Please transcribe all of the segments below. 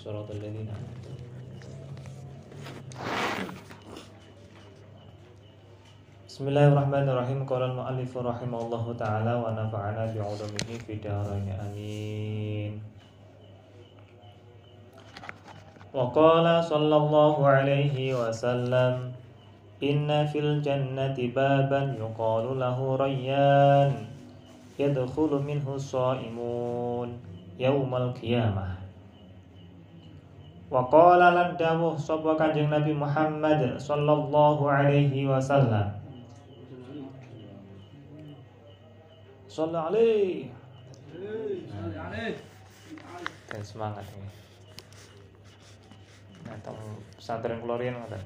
صراط الذين أنعمت بسم الله الرحمن الرحيم قال المؤلف رحمه الله تعالى ونفعنا بعلومه في دارين آمين وقال صلى الله عليه وسلم إن في الجنة بابا يقال له ريان يدخل منه Wa qala lan dawuh sapa Kanjeng Nabi Muhammad sallallahu alaihi wasallam. Sallallahu alaihi. Semangat ini. Atau pesantren Klorian kata.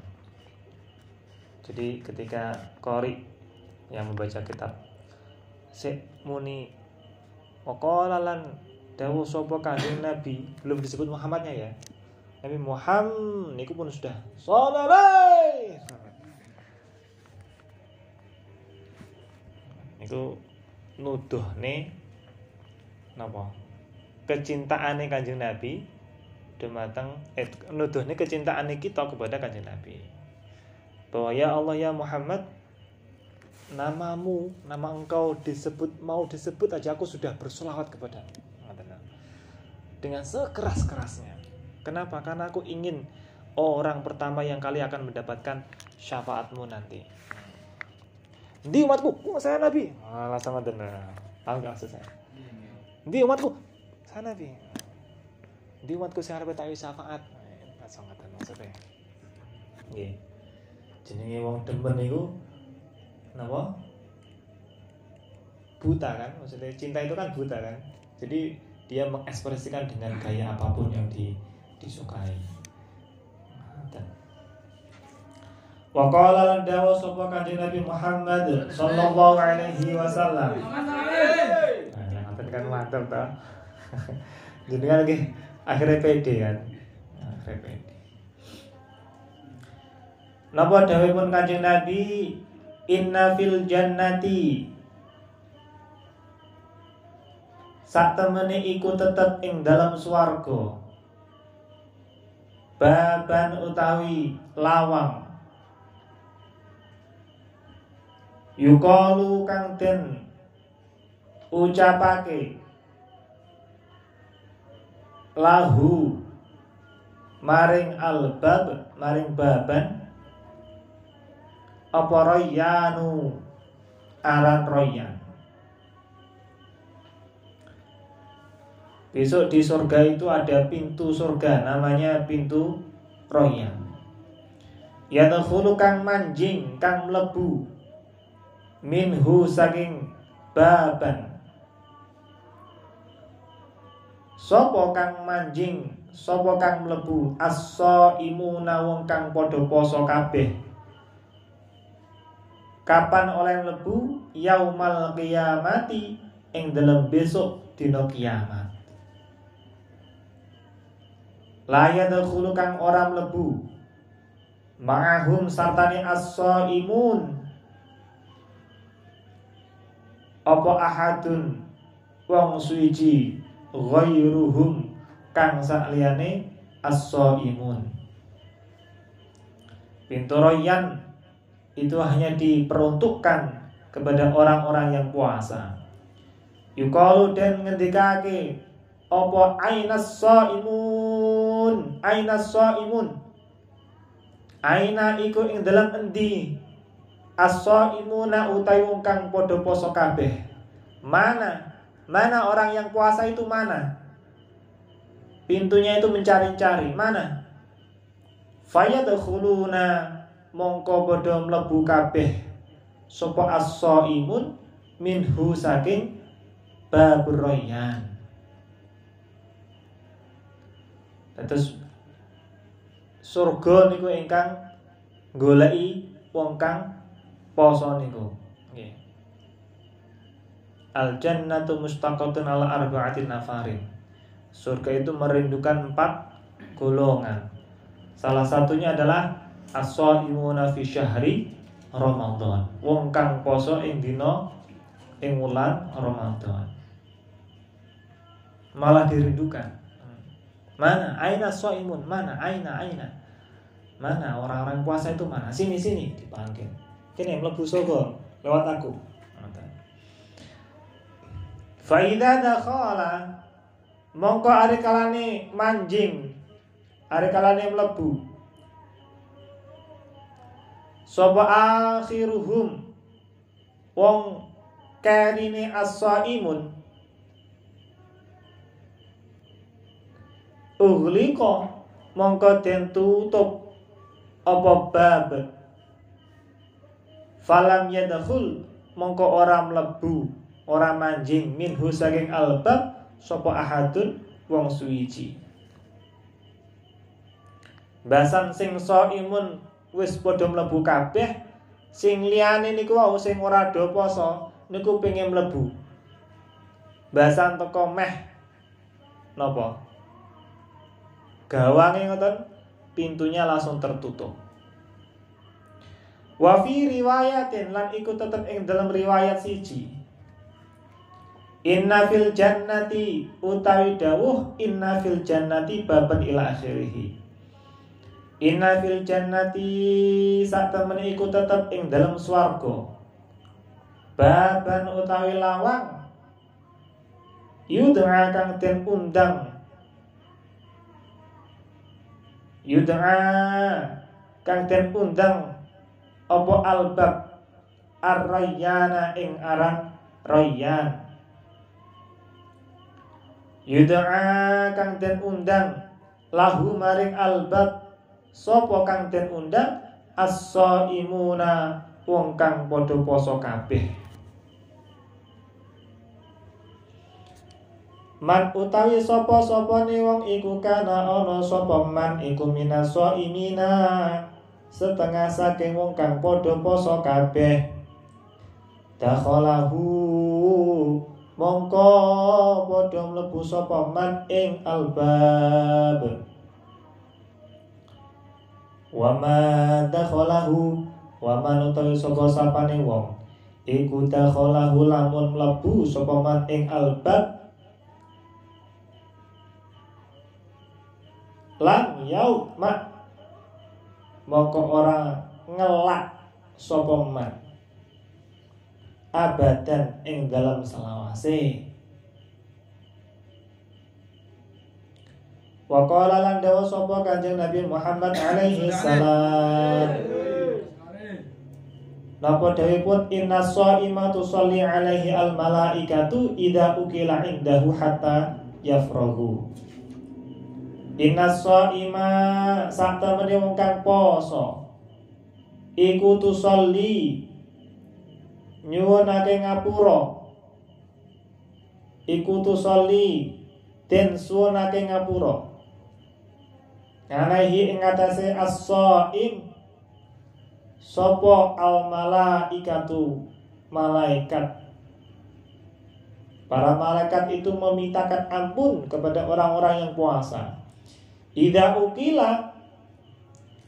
Jadi ketika Kori yang membaca kitab Sik muni Wakolalan Dawu Sopo sapa kanjeng Nabi belum disebut Muhammadnya ya Nabi Muhammad niku pun sudah sallallahu Niku nuduh nih napa kecintaane Kanjeng Nabi dumateng eh, nuduhne kecintaane kita kepada Kanjeng Nabi. Bahwa ya Allah ya Muhammad namamu, nama engkau disebut mau disebut aja aku sudah bersolawat kepada dengan sekeras-kerasnya. Kenapa? Karena aku ingin orang pertama yang kali akan mendapatkan syafaatmu nanti. Di umatku, oh, saya Nabi. Alah sama benar. Tahu nggak maksud saya? Di umatku, saya Nabi. Di umatku saya harap tak syafaat. Nah, sangat maksudnya. Nggih. Jenenge wong demen niku napa? Buta kan? Maksudnya cinta itu kan buta kan? Jadi dia mengekspresikan dengan gaya apa pun yang di disukai. Wa qala lan dawa sapa kanjeng Nabi Muhammad sallallahu alaihi wasallam. Nah, yang kan mantap ta. Jadi kan lagi akhirnya pede kan. Akhirnya pede. Napa dawuhipun kanjeng Nabi inna fil jannati Sak temene iku tetep ing dalam swarga baban utawi lawang. Yukalu kang den ucapake lahu maring albab maring baban apa royanu? Aran Besok di surga itu ada pintu surga namanya pintu royan. Yadkhulu kang manjing kang mlebu minhu saking baban. Sopo kang manjing, sopo kang mlebu aso imuna wong kang padha poso kabeh. Kapan oleh mlebu yaumal kiamati ing dalam besok dina kiamat. Layat yadkhulu kang ora mlebu. Ma'ahum sartani as-saimun. Apa ahadun? Wong suci ghairuhum kang sakliyane as-saimun. Pintu royan itu hanya diperuntukkan kepada orang-orang yang puasa. Yukalu dan ngendikake apa ainas saimun ainas saimun aina iku ing dalam endi? As-saimuna utai wong kang padha poso kabeh. Mana? Mana orang yang puasa itu mana? Pintunya itu mencari-cari. Mana? Fayadkhuluna mongko padha mlebu kabeh. Sapa as-saimun? Minhu saking babur Terus surga niku ingkang goleki wong kang poso niku. Nggih. Al jannatu mustaqatun ala arba'atin nafarin. Surga itu merindukan empat golongan. Salah satunya adalah as-shaimuna fi syahri Ramadan. Wong kang poso ing dina ing wulan Ramadan. Malah dirindukan Mana? Aina soimun? Mana? Aina? Aina? Mana orang-orang puasa itu mana? Sini sini dipanggil. Kini mlebu sogo lewat aku. Faida dakhala mongko ari kalane manjing ari kalane mlebu sapa akhiruhum wong karine as-saimun Ughliqa mongko den tutup apa bab falam yadkhul mongko ora mlebu ora manjing minhu saking albab sapa ahadun wong suwiji. Basan sing imun wis padha mlebu kabeh sing liyane niku wau sing ora do poso niku pengen mlebu. Basan teko meh. Napa? Gawange ngoten pintunya langsung tertutup wa fi riwayatin lan iku tetep ing dalam riwayat siji Inna fil jannati utawi dawuh inna fil jannati baban ila akhirih. Inna fil jannati sak temen iku tetep ing dalam swarga. Baban utawi lawang yud'a kang den undang yud'a kang den undang apa albab? Ar-rayyana ing aran rayyan. Yud'a kang den undang. Lahu maring albab. Sapa kang den undang? As-saimuna wong kang padha poso kabeh Man utawi sapa ni wong iku kana ana sapa man iku minaso imina setengah saking wong kang padha poso kabeh. Dakhalahu. Mongko padha mlebu sapa man ing albab. Wa ma dakhalahu. Wa man utawi sapa sapane wong iku dakhalahu lamun mlebu sapa man ing albab lan mak moko ora ngelak sapa man abadan ing dalam selawase. Wa qala lan dawa sapa Kanjeng Nabi Muhammad alaihi salam. Napa pun inna shaima tusalli alaihi al malaikatu idza ukila indahu hatta yafrahu Inna ima sakta temene wong kang poso. Iku tusolli. Nyuwunake ngapura. Iku tusolli. Den suwunake ngapura. Alaihi ing atase as-shaim sapa al malaikatu? Malaikat. Para malaikat itu memintakan ampun kepada orang-orang yang puasa. Ida ukila.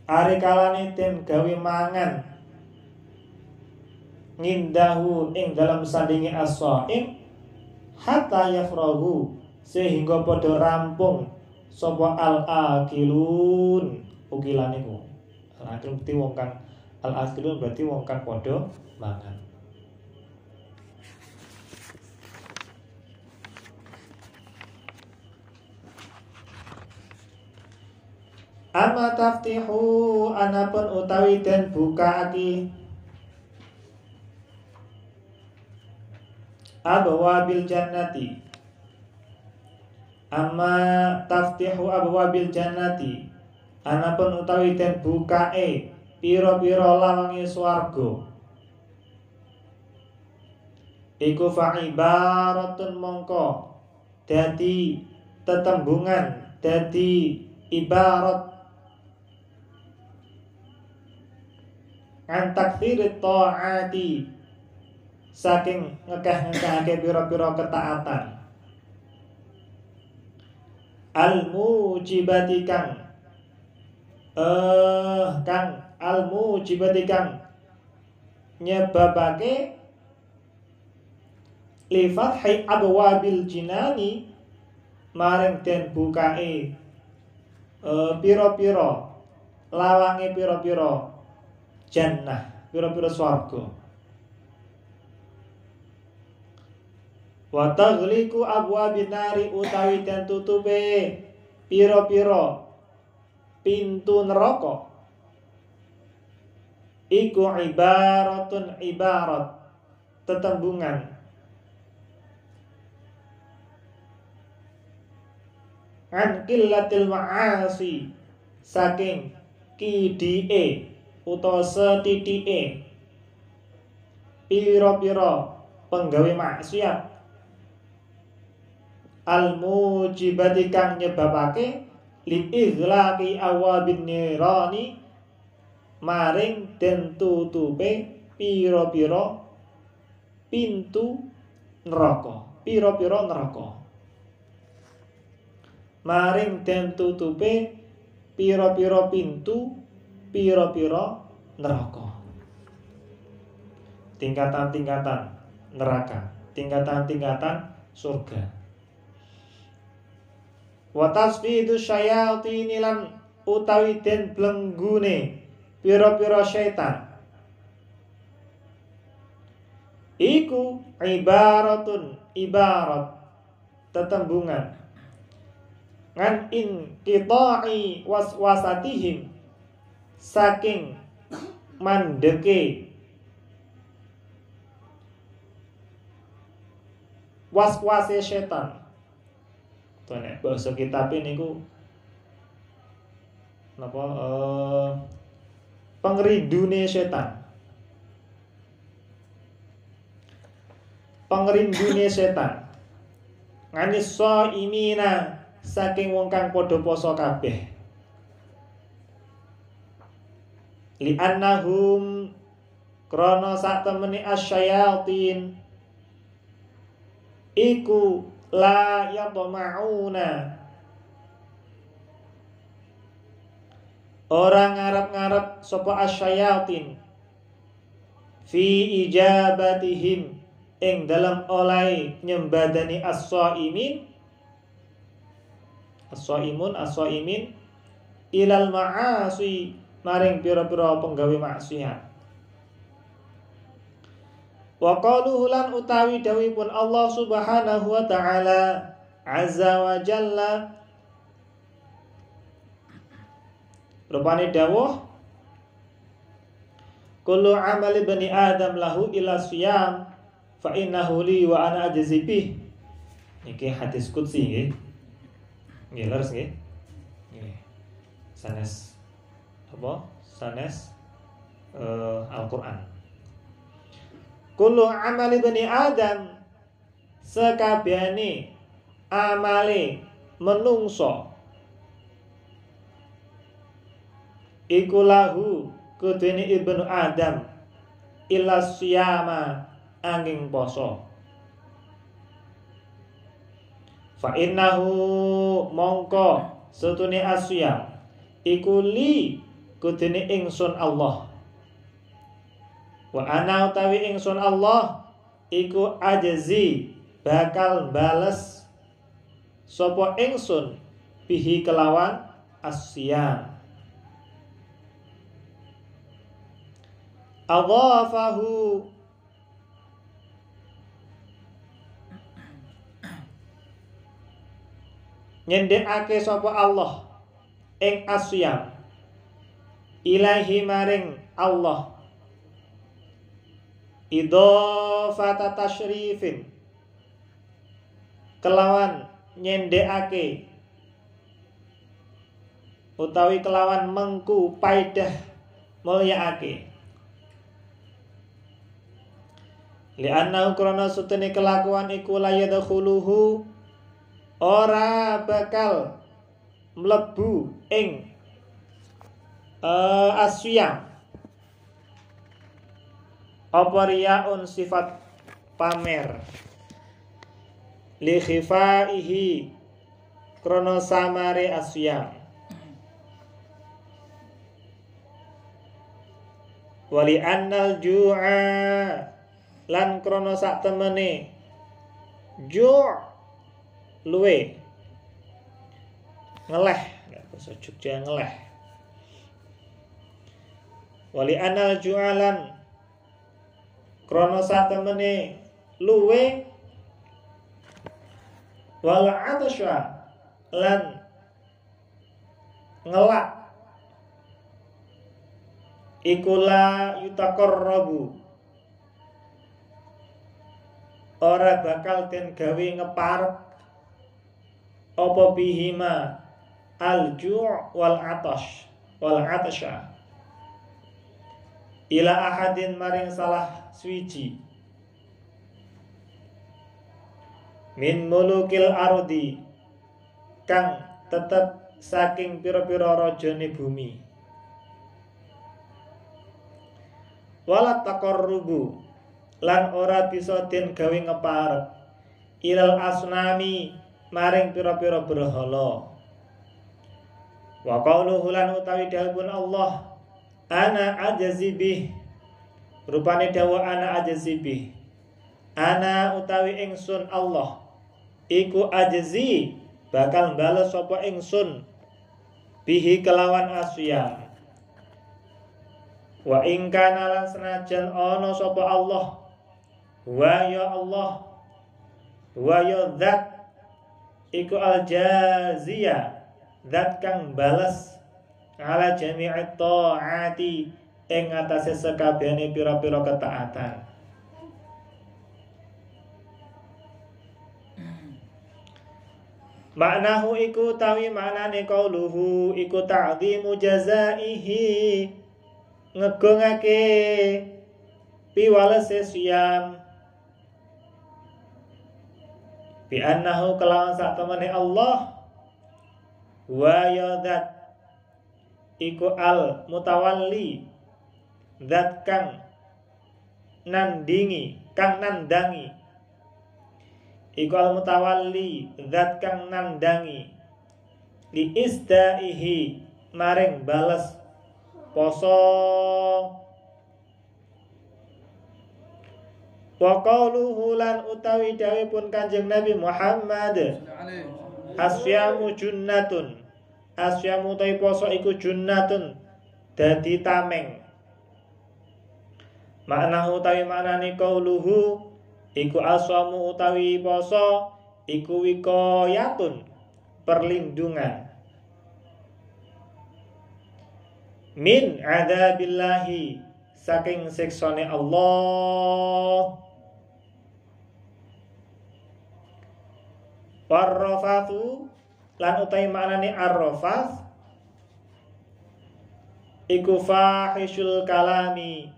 Ari kalane den gawe mangan. Ngindahu ing dalam sandingi as-saim. Hatta yafrahu Sehingga pada rampung Sopo al-akilun. Ukilan itu Al-akilun berarti wong kang Al-akilun berarti wong kang pada mangan Ama taftihu anapun utawi den buka aki Abwabil jannati. Amma taftihu abwabil jannati. Anapun utawi den bukae Piro-piro lawangi swarga. Iku fa'ibaratun mongko Dadi tetembungan Dadi ibarat an takfirit ta'ati. Saking ngekeh-ngekehake pira-pira ketaatan. Al mujibati eh kang. Al mujibati kang. Nyebabake li fathi abwabil jinani. Maring den bukae uh, pira-pira lawange pira-pira jannah. Pira-pira swarga. Wa taghliqu abwabin nari utawi den tutupe pira-pira pintu neraka. Iku ibaratun ibarat tetembungan. An qillatil ma'asi saking kidie utawa setitike pira-pira penggawe maksiat. Al mujibati kang nyebabake li ighlaqi awabin nirani. Maring den tutupe pira-pira pintu neraka. Pira-pira neraka. Maring den tutupe pira-pira pintu pira-pira neraka. Tingkatan-tingkatan neraka. Tingkatan-tingkatan surga. Wa tasfidu syayatin lan utawi den blenggune pira-pira syaitan. Iku ibaratun ibarat tetembungan. Ngan in qita'i waswasatihim saking mandeke. Was-wase setan. Tuh nek bahasa kitab ini ku napa uh, pengerindune setan. Pengerindune setan. Ngani so imina saking wong kang padha poso kabeh li annahum krana sak temene asyayatin. Iku la yatma'una Orang ngarep-ngarep sapa asyayatin. Fi ijabatihim. Ing dalam oleh nyembadani as-saimin. As-saimun as-saimin. Ilal ma'asi maring pira-pira penggawe maksiat Wa qaluhu lan utawi dawuhipun Allah Subhanahu wa taala azza wa jalla Rupane dawuh Kullu amali bani Adam lahu ila siyam fa innahu li wa ana ajzi bih. Niki hadis qudsi nggih. Nggih leres nggih. Nggih. Sanes apa? Sanes uh, Al-Qur'an. Kullu amali bani Adam sekabehane amale menungso iku lahu ibnu Adam illa siyama angin poso fa innahu mongko setune asyam iku li kudene ingsun Allah. Wa ana utawi ingsun Allah iku ajzi bakal bales sapa ingsun bihi kelawan asyam adhafahu. Nyendekake sapa Allah ing asyam ilahi maring Allah. Idhofata tasyrifin kelawan nyendekake. Utawi kelawan mengku paidah mulyaake Lianna krana sutene kelakuan iku la yadkhuluhu ora bakal mlebu ing uh, asyam apa sifat pamer? Li khifaihi krana samare asyam wali annal ju'a lan krono sak temene. Ju luwe. Ngeleh basa Jogja ngeleh wali anal jualan. Krana satemene luwe. Wal atasya lan ngelak. Ikula yutakorrobu. Ora bakal den gawe ngeparep apa bihima al-ju' wal atash wal atasha ila ahadin maring salah swiji min mulukil ardi kang tetep saking pira-pira rajane bumi. Walat takorrubu lan ora bisa den gawe ngeparep. Ilal asnami maring pira-pira berhala. Wa qauluhu lan utawi dawuh Allah ana ajazi bih. Rupane dawa ana ajazi bih. Ana utawi ingsun Allah. Iku ajazi bakal bales sapa ingsun. Bihi kelawan asyam Wa ing kana lan senajan ana sapa Allah. Wa ya Allah. Wa ya zat. Iku al jazia zat kang balas ala jami'i taati ing atase sekabehane pira-pira ketaatan. Maknahu iku tawi maknane qauluhu iku ta'dhimu jazaihi ngegongake piwalese siyam. Bi annahu kelawan sak temene Allah wa yadat iku al mutawalli. Zat kang nandingi kang nandangi. Iku al mutawalli zat kang nandangi. Li isdaihi maring balas poso. Wa qauluhu lan utawi pun Kanjeng Nabi Muhammad. Asyamu junnatun Asyamu tai poso iku junnatun dadi tameng. Makna utawi maknane qauluhu iku asyamu utawi poso iku wikoyatun perlindungan. Min adabillahi saking siksane Allah. Warrafatu lan utai maknane arrafat iku fahishul kalami.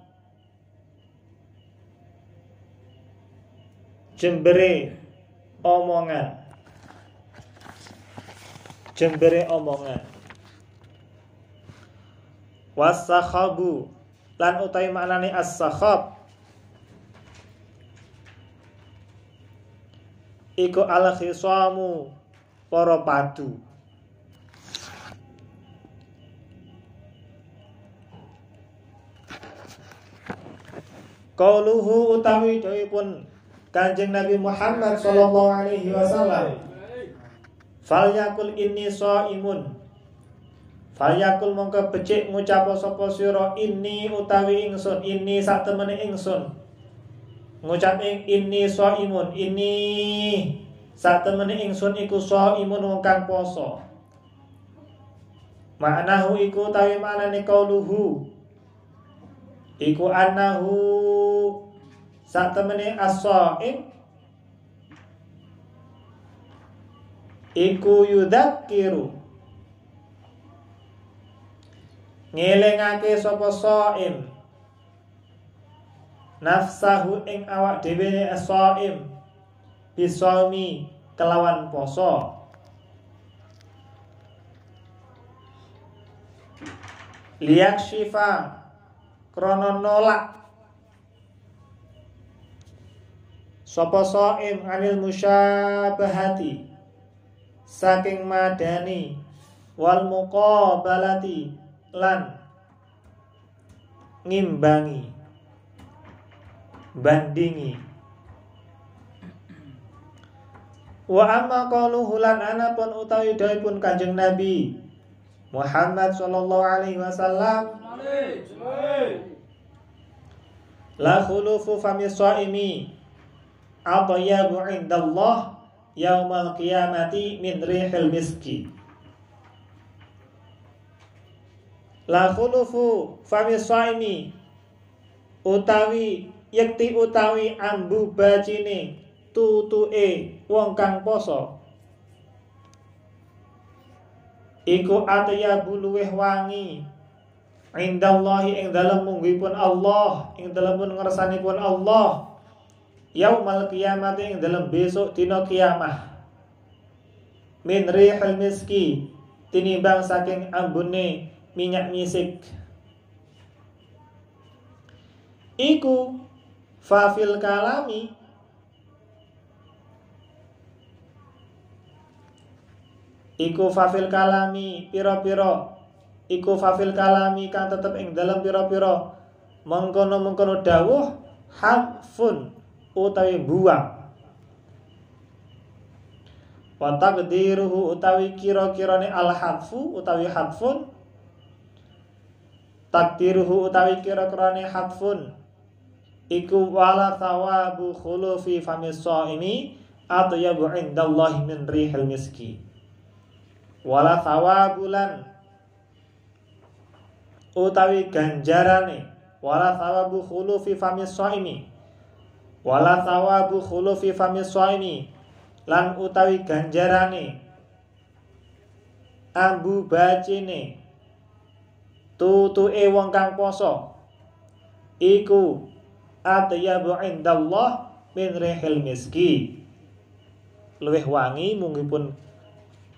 Jembere omongan. Jembere omongan. Wasakhabu lan utai maknane as-sakhab. Iku al khisamu para padu. Qauluhu utawi pun Kanjeng Nabi Muhammad sallallahu alaihi wasallam. Falyakul inni shaimun. Falyakul mongko becik ngucap sapa sira ini utawi ingsun ini sak temene ingsun. Ngucap ing ini imun ini sak temene ingsun iku imun wong kang poso. Maknahu iku utawi manane kauluhu. Iku anahu sak temene as-shaim iku yudzakiru ngelingake sapa shaim nafsahu ing awak dhewe ne bisawmi kelawan poso. Liak syifa krono nolak. Sapa shaim anil musyabahati? Saking madani wal muqabalati lan ngimbangi bandingi wa amma qaluhu lan anapun utawi pun Kanjeng Nabi Muhammad sallallahu alaihi wasallam. La khulufu fami shaimi atayyabu indallah yaumal qiyamati min rihil miski. La khulufu fami shaimi utawi yakti utawi ambu bacine tutuke wong kang poso. Iku atyabu luweh wangi. Indallahi ing dalem munggipun Allah ing dalem ngersanipun Allah. Yaumal kiamat ing dalem besok dina kiamah. Min rihil miski tinimbang saking ambune minyak misik. Iku fafil kalami iku fafil kalami piro-piro iku fafil kalami kang tetep ing dalam piro-piro mengkono-mengkono dawuh hafun utawi buang wa taqdiruhu utawi kira-kirane al hadfu utawi hadfun takdiruhu utawi kira-kirane hadfun iku wala thawabu khulufi famis ini atau ya indallahi min rihil miski wala thawabulan. Utawi ganjarane wala thawabu khulufi famis shaimi wala thawabu khulufi famis shaimi lan utawi ganjarane ambu bacine tutuke wong kang poso. Iku atyabu indallah min rihil miski luwih wangi mungkin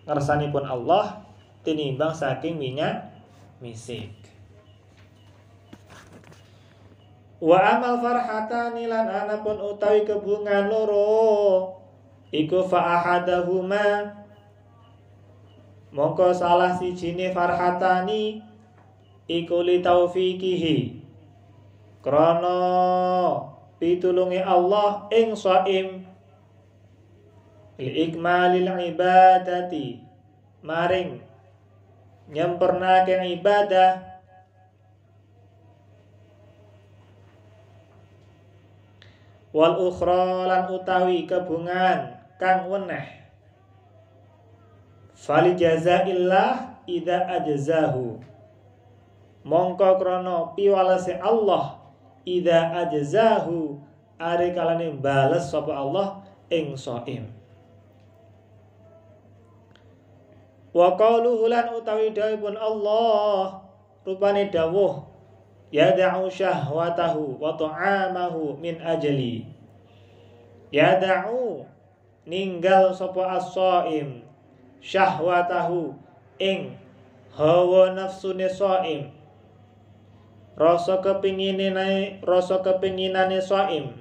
ngersanipun Allah tinimbang saking minyak misik. Wa amal farhatani lan anapun utawi kebungan loro iku fa ahadahuma mongko salah sijine farhatani iku li taufiqihi krana pitulungi Allah ing saim ikmalil ibadati. Maring nyempurnakan ibadah. Wal ukhra lan utawi kebungan kang weneh. Fali jazaillah ida ajzahu. Mongko krana piwalase Allah ida ajzahu are kalane bales sapa Allah ing soim Wa qaluhu lan utawi dawuhipun Allah rupane dawuh yad'u syahwatahu wa ta'amahu min ajali yad'u ninggal sapa as-shaim syahwatahu ing hawa nafsune shaim rasa kepinginane rasa kepinginane shaim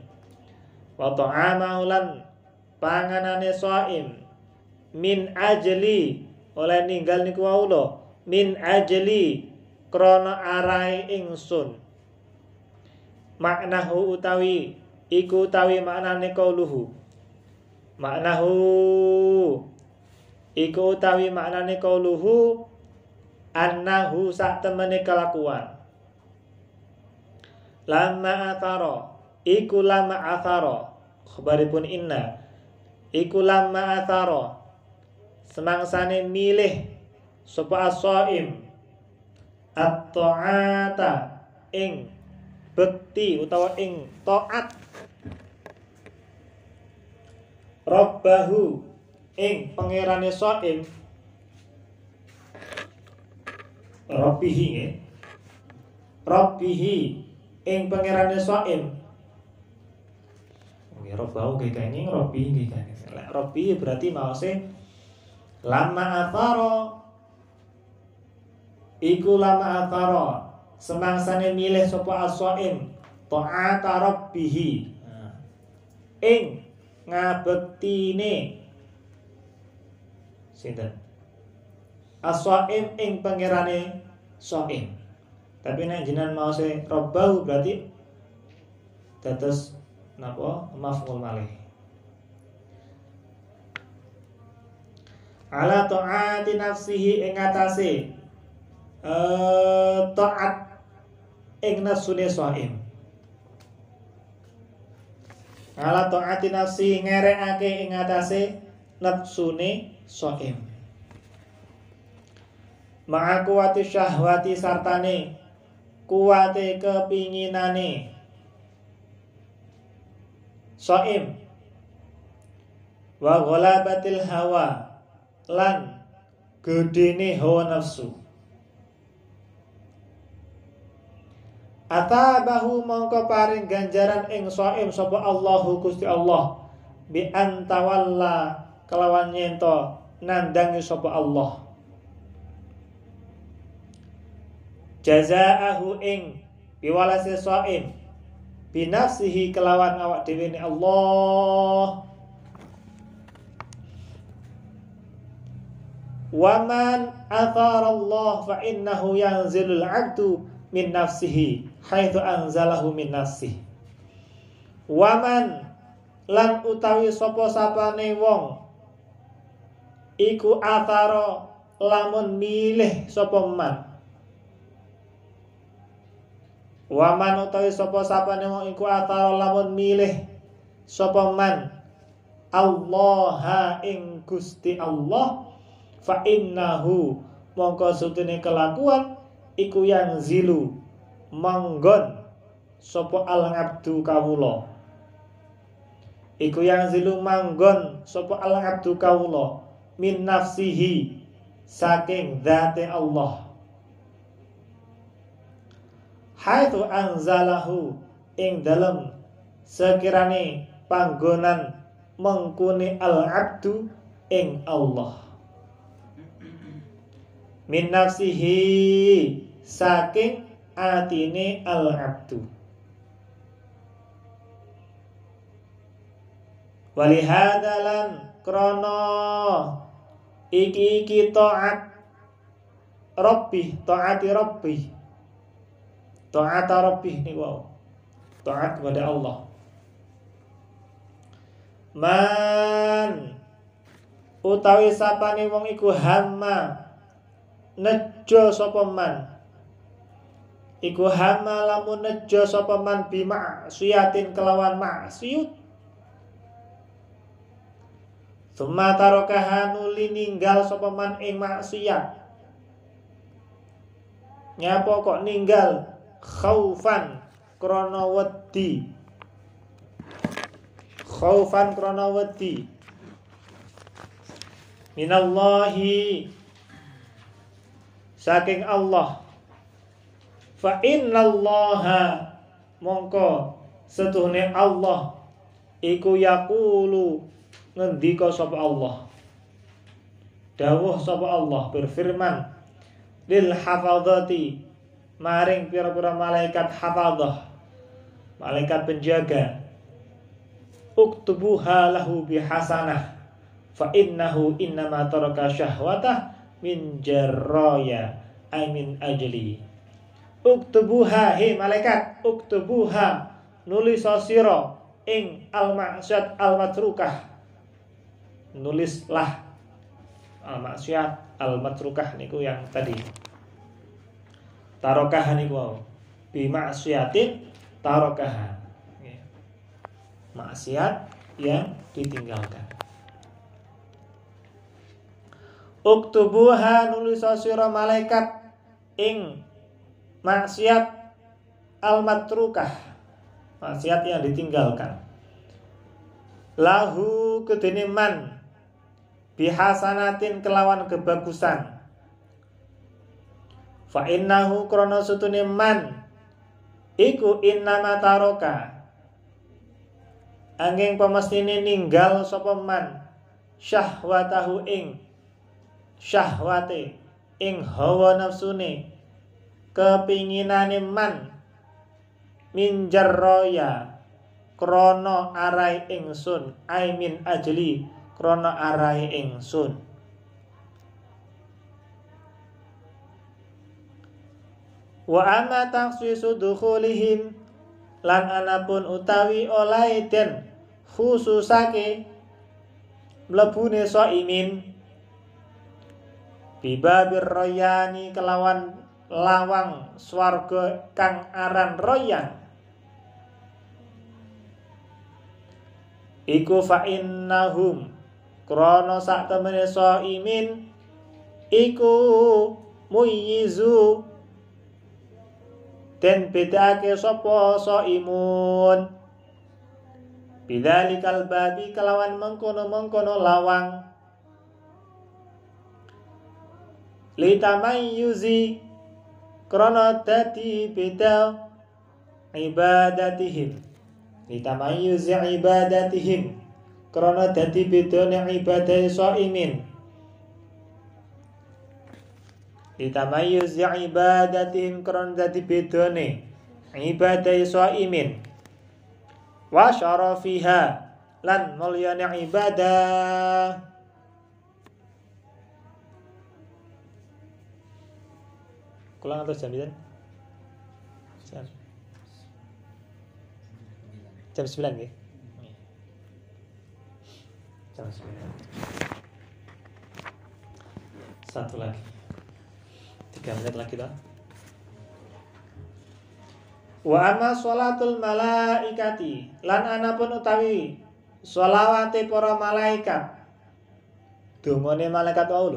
wa ta'amahu lan panganane shaim min ajli oleh ninggal niku waulo min ajli krana arai ingsun. Maknahu utawi iku utawi maknane kauluhu. Maknahu iku utawi maknane kauluhu annahu sak temene kelakuan. Lama ataro iku lama ataro khabaripun inna iku lama ataro semangsane milih sapa as-shaim. At-ta'ata ing bekti utawa ing taat. Rabbahu ing pangerane shaim. Rabbihi nggih. Rabbihi ing pangerane shaim. Nggih Rabbahu nggih kene Rabbi nggih kene Rabbi berarti maksudnya lama ataro. Iku lama ataro. Semangsane milih sapa aswaim ta'ata rabbih nah. ing ngabektine sinten? Aswaim ing pangerane soim. Tapi nek jenengan mau se robbahu berarti dados napa? Maf'ul malih ala ta'ati nafsihi ing atase uh, taat ing nafsune shaim. Ala taati nafsi ngerekake ing atase nafsune shaim. Ma'a kuwati syahwati sartane kuwate kepinginane. Soim wa ghalabatil hawa lan gedene hawa nafsu. Atabahu mongko paring ganjaran ing soim sapa Allahu Gusti Allah bi antawalla kelawan nyento nandangi sapa Allah. Jazaahu ing biwalase soim binafsihi kelawan awak dhewe Allah Waman athar Allah fa innahu yanzilul abdu min nafsihi haitsu anzalahu min nafsihi. Waman lan utawi sapa sapane wong iku athara lamun milih sapa man. Waman utawi sapa sapane wong iku athara lamun milih sapa man Allah ing Gusti Allah fa innahu mongko sutune kelakuan iku yang zilu manggon sapa al abdu kawula. Iku yang zilu manggon sapa al abdu kawula min nafsihi saking zate Allah. Haitsu anzalahu ing dalem sekirane panggonan mengkuni al abdu ing Allah min nafsihi saking atine al abdu walihadalan krono iki iki taat Rabbi taati Rabbi taat Rabbi nih wow taat kepada Allah. Man utawi sapane wong iku hamma nejo sapa man? Iku hama lamun nejo sapa man suyatin kelawan maksiat. Suma tarokaha ninggal sapa man ing maksiat. Nyapa kok ninggal? Khaufan krana wedi. Khaufan krana minallahi saking Allah. Fa innallaha mongko setuhne Allah. Iku yaqulu ngendika sapa Allah. Dawuh sapa Allah berfirman lil hafadzati maring pira-pira malaikat hafadzah malaikat penjaga. Uktubuha lahu bihasanah fa innahu innama taraka syahwatah min jarraya ay min ajli. Uktubuha he malaikat uktubuha nulis sira ing al maksud al matrukah nulislah al maksiat al matrukah niku yang tadi. Tarokah niku bi maksiatin tarokah. Maksiat yang ditinggalkan Uktubuha nulis sira malaikat ing maksiat al matrukah maksiat yang ditinggalkan. Lahu kedene bihasanatin kelawan kebagusan. Fa innahu krana sutune iku innama taroka. Angin pemestine ninggal sapa man syahwatahu ing syahwate ing hawa nafsune kepinginane man minjar roya krono arai ingsun ai min ajli krono arai ingsun. Wa amma takhsisu dukhulihim lan anapun utawi oleh den khususake mlebune so imin Bibabir royani kelawan lawang swarga kang aran royang iku fa innahum krana sak temene imin iku muyizu. Den sapa imun? Bidzalikal babi kelawan mengkono-mengkono lawang litamayuzi krana dadi beda ibadatihim litamayuzi ibadatihim krana dadi bedane ibadah shaimin litamayuzi ibadatihim krana dadi bedane ibadah shaimin wa syarafiha lan mulyane ibadah Kulang atau jam Jam. Jam 9 ya? Jam 9. Satu lagi. Tiga menit lagi dah. Wa amma sholatul malaikati lan anapun utawi sholawate para malaikat. Dungane malaikat wau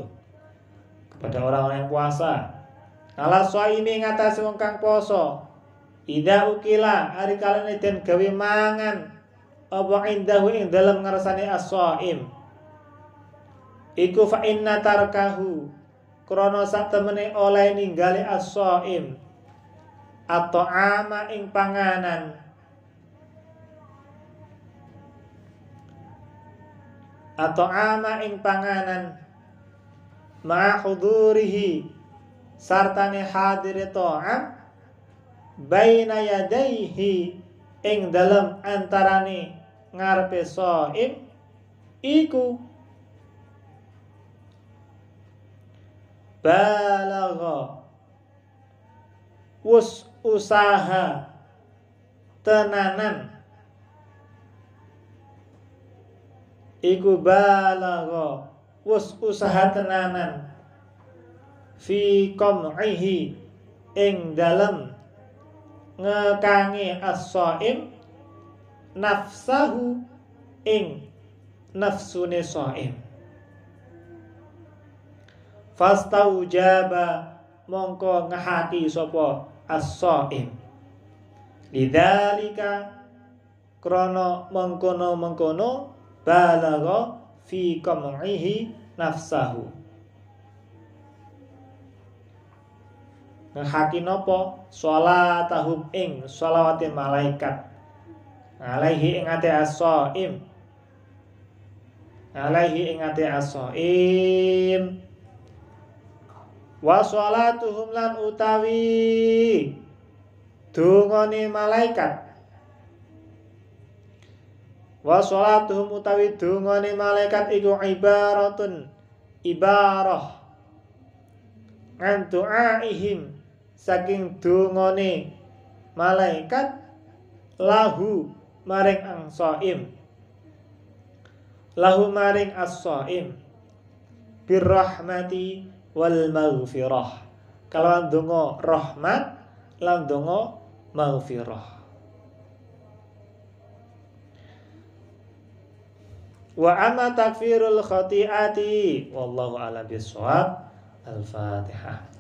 kepada orang-orang yang puasa Ala ini ngatasi wong kang poso. Ida ukila hari kalian den gawe mangan apa indahu ing dalam ngersani as-shaim. Iku fa inna tarkahu krana sak temene oleh ninggali as-shaim. Atau ama ing panganan atau ama ing panganan ma hudurihi sartane hadir ta'am baina yadaihi ing dalam antarane ngarepe shaim iku balagha wus usaha tenanan. Iku balagha wus usaha tenanan fi qam'ihi ing dalem ngekangi as-shaim nafsahu ing nafsune shaim fastaujaba mongko ngahati sapa as-shaim lidzalika krana mengkono-mengkono balagha fi qam'ihi nafsahu ngehaki nopo? Sholatahum ing sholawati malaikat. Alaihi ing ate alaihi ing ate as-shaim. Wa sholatuhum lan utawi dungane malaikat. Wa sholatuhum utawi dungane malaikat iku ibaratun ibarah. An du'aihim saking dongane malaikat lahu maring ang saim lahu maring as-saim birrahmati wal maghfirah. Kalau donga rahmat lan donga maghfirah. Wa amma takfirul khati'ati wallahu a'lam bisawab al-fatihah